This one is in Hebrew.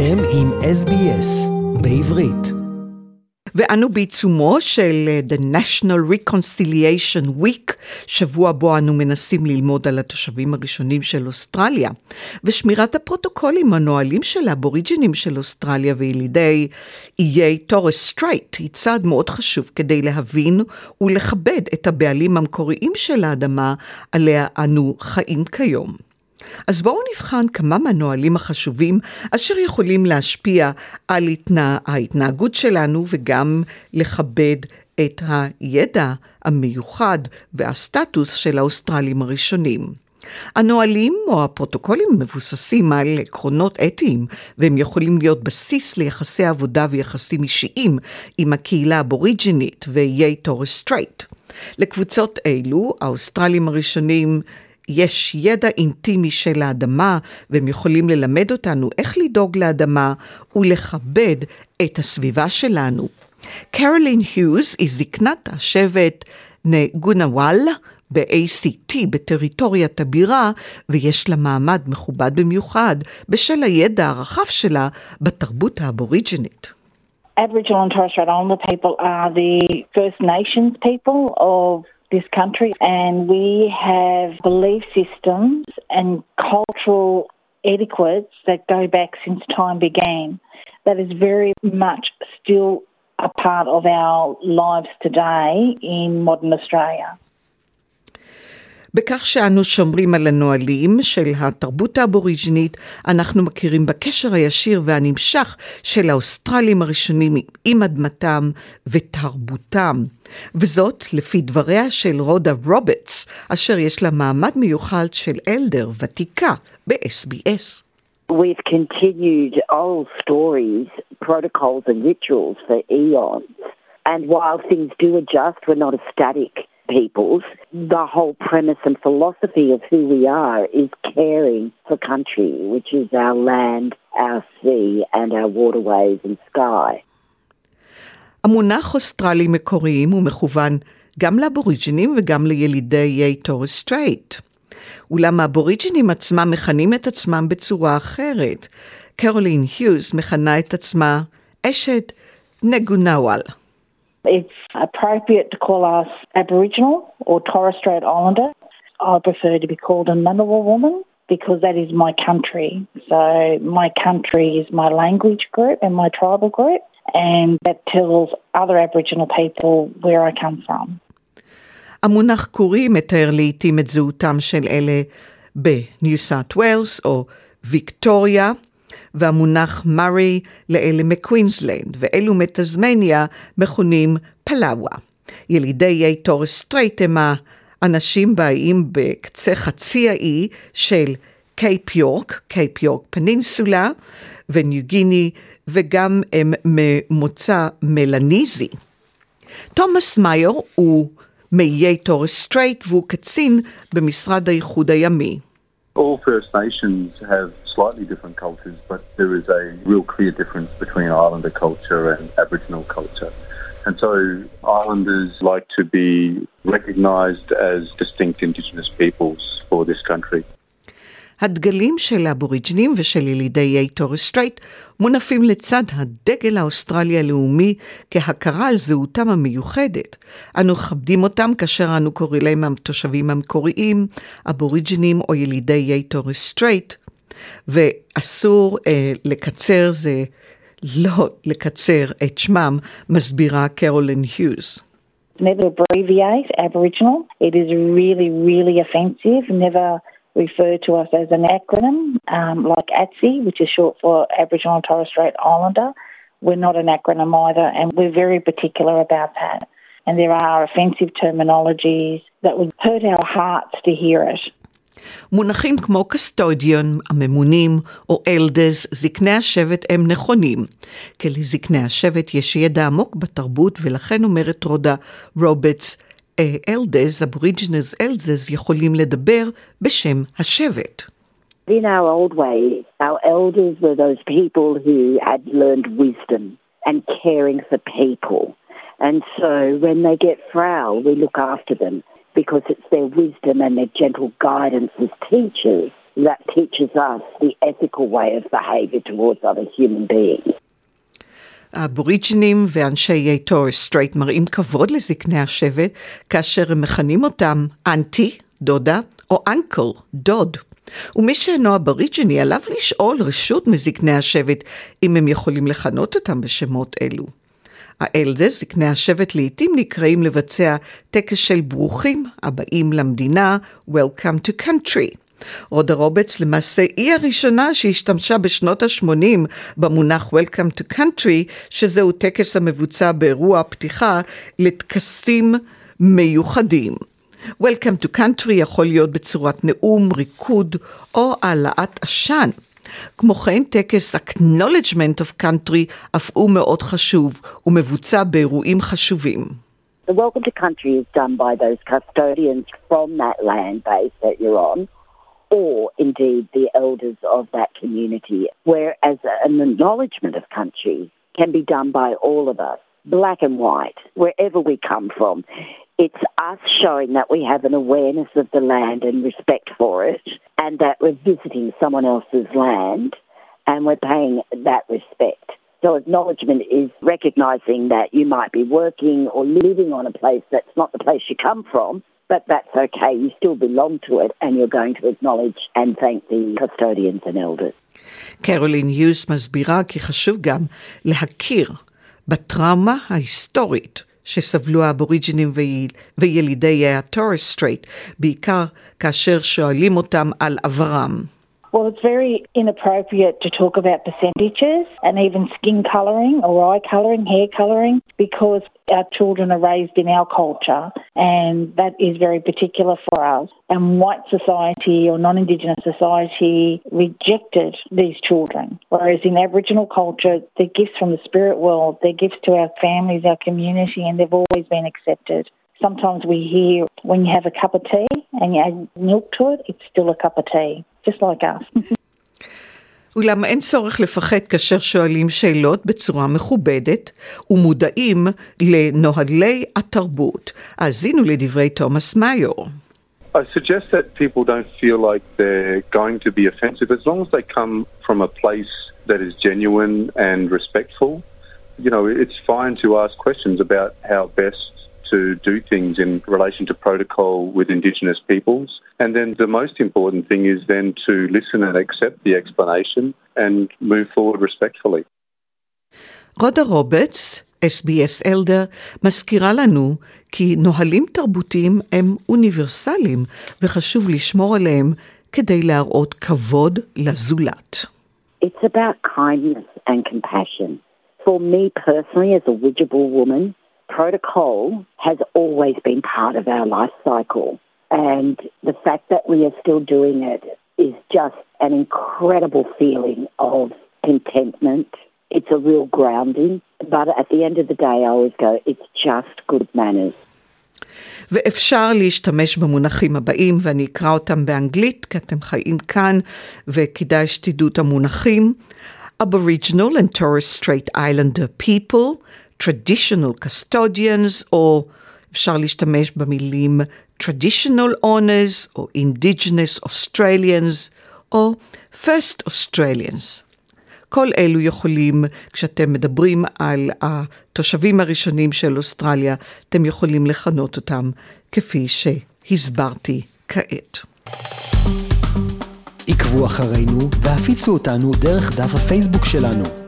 אתם עם SBS בעברית. ואנו בעיצומו של אה, The National Reconciliation Week, שבוע בו אנו מנסים ללמוד על התושבים הראשונים של אוסטרליה, ושמירת הפרוטוקולים והנהלים של האבוריג'ינים של אוסטרליה וילידי איי תורס סטרייט היא צעד מאוד חשוב כדי להבין ולכבד את הבעלים המקוריים של האדמה עליה אנו חיים כיום. אז בואו נבחן כמה מהנהלים החשובים אשר יכולים להשפיע על התנה... ההתנהגות שלנו וגם לכבד את הידע המיוחד והסטטוס של האוסטרלים הראשונים. הנהלים או הפרוטוקולים מבוססים על עקרונות אתיים, והם יכולים להיות בסיס ליחסי עבודה ויחסים אישיים עם הקהילה האבוריג'ינית ואיי תורס סטרייט. לקבוצות אלו, האוסטרלים הראשונים יש ידע אינטימי של האדמה, והם יכולים ללמד אותנו איך לדאוג לאדמה ולכבד את הסביבה שלנו. קרולין היוז היא זקנת השבט נגונוואל ב-ACT בטריטוריית הבירה, ויש לה מעמד מכובד במיוחד בשל הידע הרחב שלה בתרבות האבוריג'ינית. Aboriginal and Torres Strait Islander people are the First Nations people of this country, and we have belief systems and cultural etiquettes that go back since time began. That is very much still a part of our lives today in modern Australia. בכך שאנו שומרים על הנהלים של התרבות האבוריג'ינית, אנחנו מכירים בקשר הישיר והנמשך של האוסטרלים הראשונים עם אדמתם ותרבותם. וזאת לפי דבריה של רודה רוברטס, אשר יש לה מעמד מיוחד של אלדר ותיקה ב-SBS. We've continued old stories, protocols and rituals for eons. And while things do adjust, we're not a static peoples, the whole premise and philosophy of who we are is caring for country, which is our land, our sea, and our waterways and sky. המונח אוסטרלים מקוריים הוא מכוון גם לאבוריג'ינים וגם לילידי איי תורס סטרייט. אולם האבוריג'ינים עצמם מכנים את עצמם בצורה אחרת. קרולין היוז מכנה את עצמה אשת נגונאוואל. It's appropriate to call us Aboriginal or Torres Strait Islander. I prefer to be called a Ngunnawal woman because that is my country. So my country is my language group and my tribal group, and that tells other Aboriginal people where I come from. המונח קורי מתאר לעיתים את זהותם של אלה בניו סאט ווילס או ויקטוריה, והמונח מארי לאלה מקווינסלנד, ואלו מטזמניה מכונים פלאווה. ילידי איי תורס סטרייט הם האנשים הבאים בקצה חצי האי של קייפ יורק, Cape York Peninsula וניו גיני, וגם הם ממוצא מלניזי. תומאס מאייר הוא מאיי תורס סטרייט והוא קצין במשרד האיחוד הימי. All First Nations have slightly different cultures, but there is a real clear difference between Islander culture and Aboriginal culture. And so Islanders like to be recognised as distinct Indigenous peoples for this country. הדגלים של האבוריג'נים ושל ילידי איי תורס סטרייט מונפים לצד הדגל האוסטרלי הלאומי כהכרה על זהותם המיוחדת. אנו מכבדים אותם כאשר אנו קוראים להם התושבים המקוריים, אבוריג'נים או ילידי איי תורס סטרייט, ואסור אה, לקצר זה, לא לקצר את שמם, מסבירה קרולין היוז. Never abbreviate Aboriginal. It is really, really offensive. Never refer to us as an acronym um, like ATSI, which is short for Aboriginal and Torres Strait Islander. We're not an acronym either, and we're very particular about that. And there are offensive terminologies that would hurt our hearts to hear it. מונחים כמו custodian, הממונים או elders, זקני השבט הם נכונים. כי לזקני השבט יש ידע עמוק בתרבות, ולכן אומרת רודה רוברטס, elders, Aboriginal elders, יכולים לדבר בשם השבט. In our old way, our elders were those people who had learned wisdom and caring for people. And so when they get frail, we look after them. Because it's their wisdom and their gentle guidance as teachers that teaches us the ethical way of behaviour towards other human beings. האבוריג'ינים ואנשי טורס סטרייט מראים כבוד לזקני השבט כאשר הם מכנים אותם Aunty, דודה, או Uncle, דוד. ומי שאינו אבוריג'יני עליו לשאול רשות מזקני השבט אם הם יכולים לכנות אותם בשמות אלו. האלדס, זקני השבט לעתים נקראים לבצע טקס של ברוכים הבאים למדינה, Welcome to country. רודה רובץ למעשה היא הראשונה שהשתמשה בשנות ה-80 במונח Welcome to Country, שזהו טקס המבוצע באירוע פתיחה לטקסים מיוחדים. Welcome to Country יכול להיות בצורת נאום, ריקוד או העלאת עשן. כמו כן, טקס Acknowledgement of Country אף הוא מאוד חשוב, ומבוצע באירועים חשובים. The welcome to country is done by those custodians from that land base that you're on. or indeed the elders of that community. Whereas an acknowledgement of country can be done by all of us, black and white, wherever we come from. It's us showing that we have an awareness of the land and respect for it, and that we're visiting someone else's land and we're paying that respect. So, acknowledgement is recognizing that you might be working or living on a place that's not the place you come from, but that's okay. You still belong to it, and you're going to acknowledge and thank the custodians and elders. קרולין יוס מסבירה כי חשוב גם להכיר בטראומה ההיסטורית שסבלו האבוריג'ינים וילידי התורס סטרייט, בעיקר כאשר שואלים אותם על עברם. Well, it's very inappropriate to talk about percentages and even skin colouring or eye colouring, hair colouring, because our children are raised in our culture and that is very particular for us. And white society or non Indigenous society rejected these children, whereas in Aboriginal culture, they're gifts from the spirit world, they're gifts to our families, our community, and they've always been accepted. Sometimes we hear when you have a cup of tea and you add milk to it, it's still a cup of tea. Just like us. אולם אין צורך לפחד כאשר שואלים שאלות בצורה מכובדת ומודעים לנוהלי התרבות. האזינו לדברי תומאס מאיור. I suggest that people don't feel like they're going to be offensive as long as they come from a place that is genuine and respectful. You know, it's fine to ask questions about how best to do things in relation to protocol with Indigenous peoples. And then the most important thing is then to listen and accept the explanation and move forward respectfully. רודה רוברטס, SBS אלדר, מזכירה לנו כי נהלים תרבותיים הם אוניברסליים וחשוב לשמור עליהם כדי להראות כבוד לזולת. It's about kindness and compassion. For me personally, as a Widjabul woman, protocol has always been part of our life cycle. And the fact that we are still doing it is just an incredible feeling of contentment. It's a real grounding. But at the end of the day, I always go, it's just good manners. ואפשר להשתמש במונחים הבאים, ואני אקרא אותם באנגלית, כי אתם חיים כאן, וכדאי שתדעו את המונחים. Aboriginal and Torres Strait Islander people, traditional custodians, או אפשר להשתמש במילים traditional owners, או indigenous Australians, או first Australians. כל אלו יכולים, כשאתם מדברים על התושבים הראשונים של אוסטרליה, אתם יכולים לכנות אותם כפי שהסברתי כעת. עקבו אחרינו והפיצו אותנו דרך דף הפייסבוק שלנו.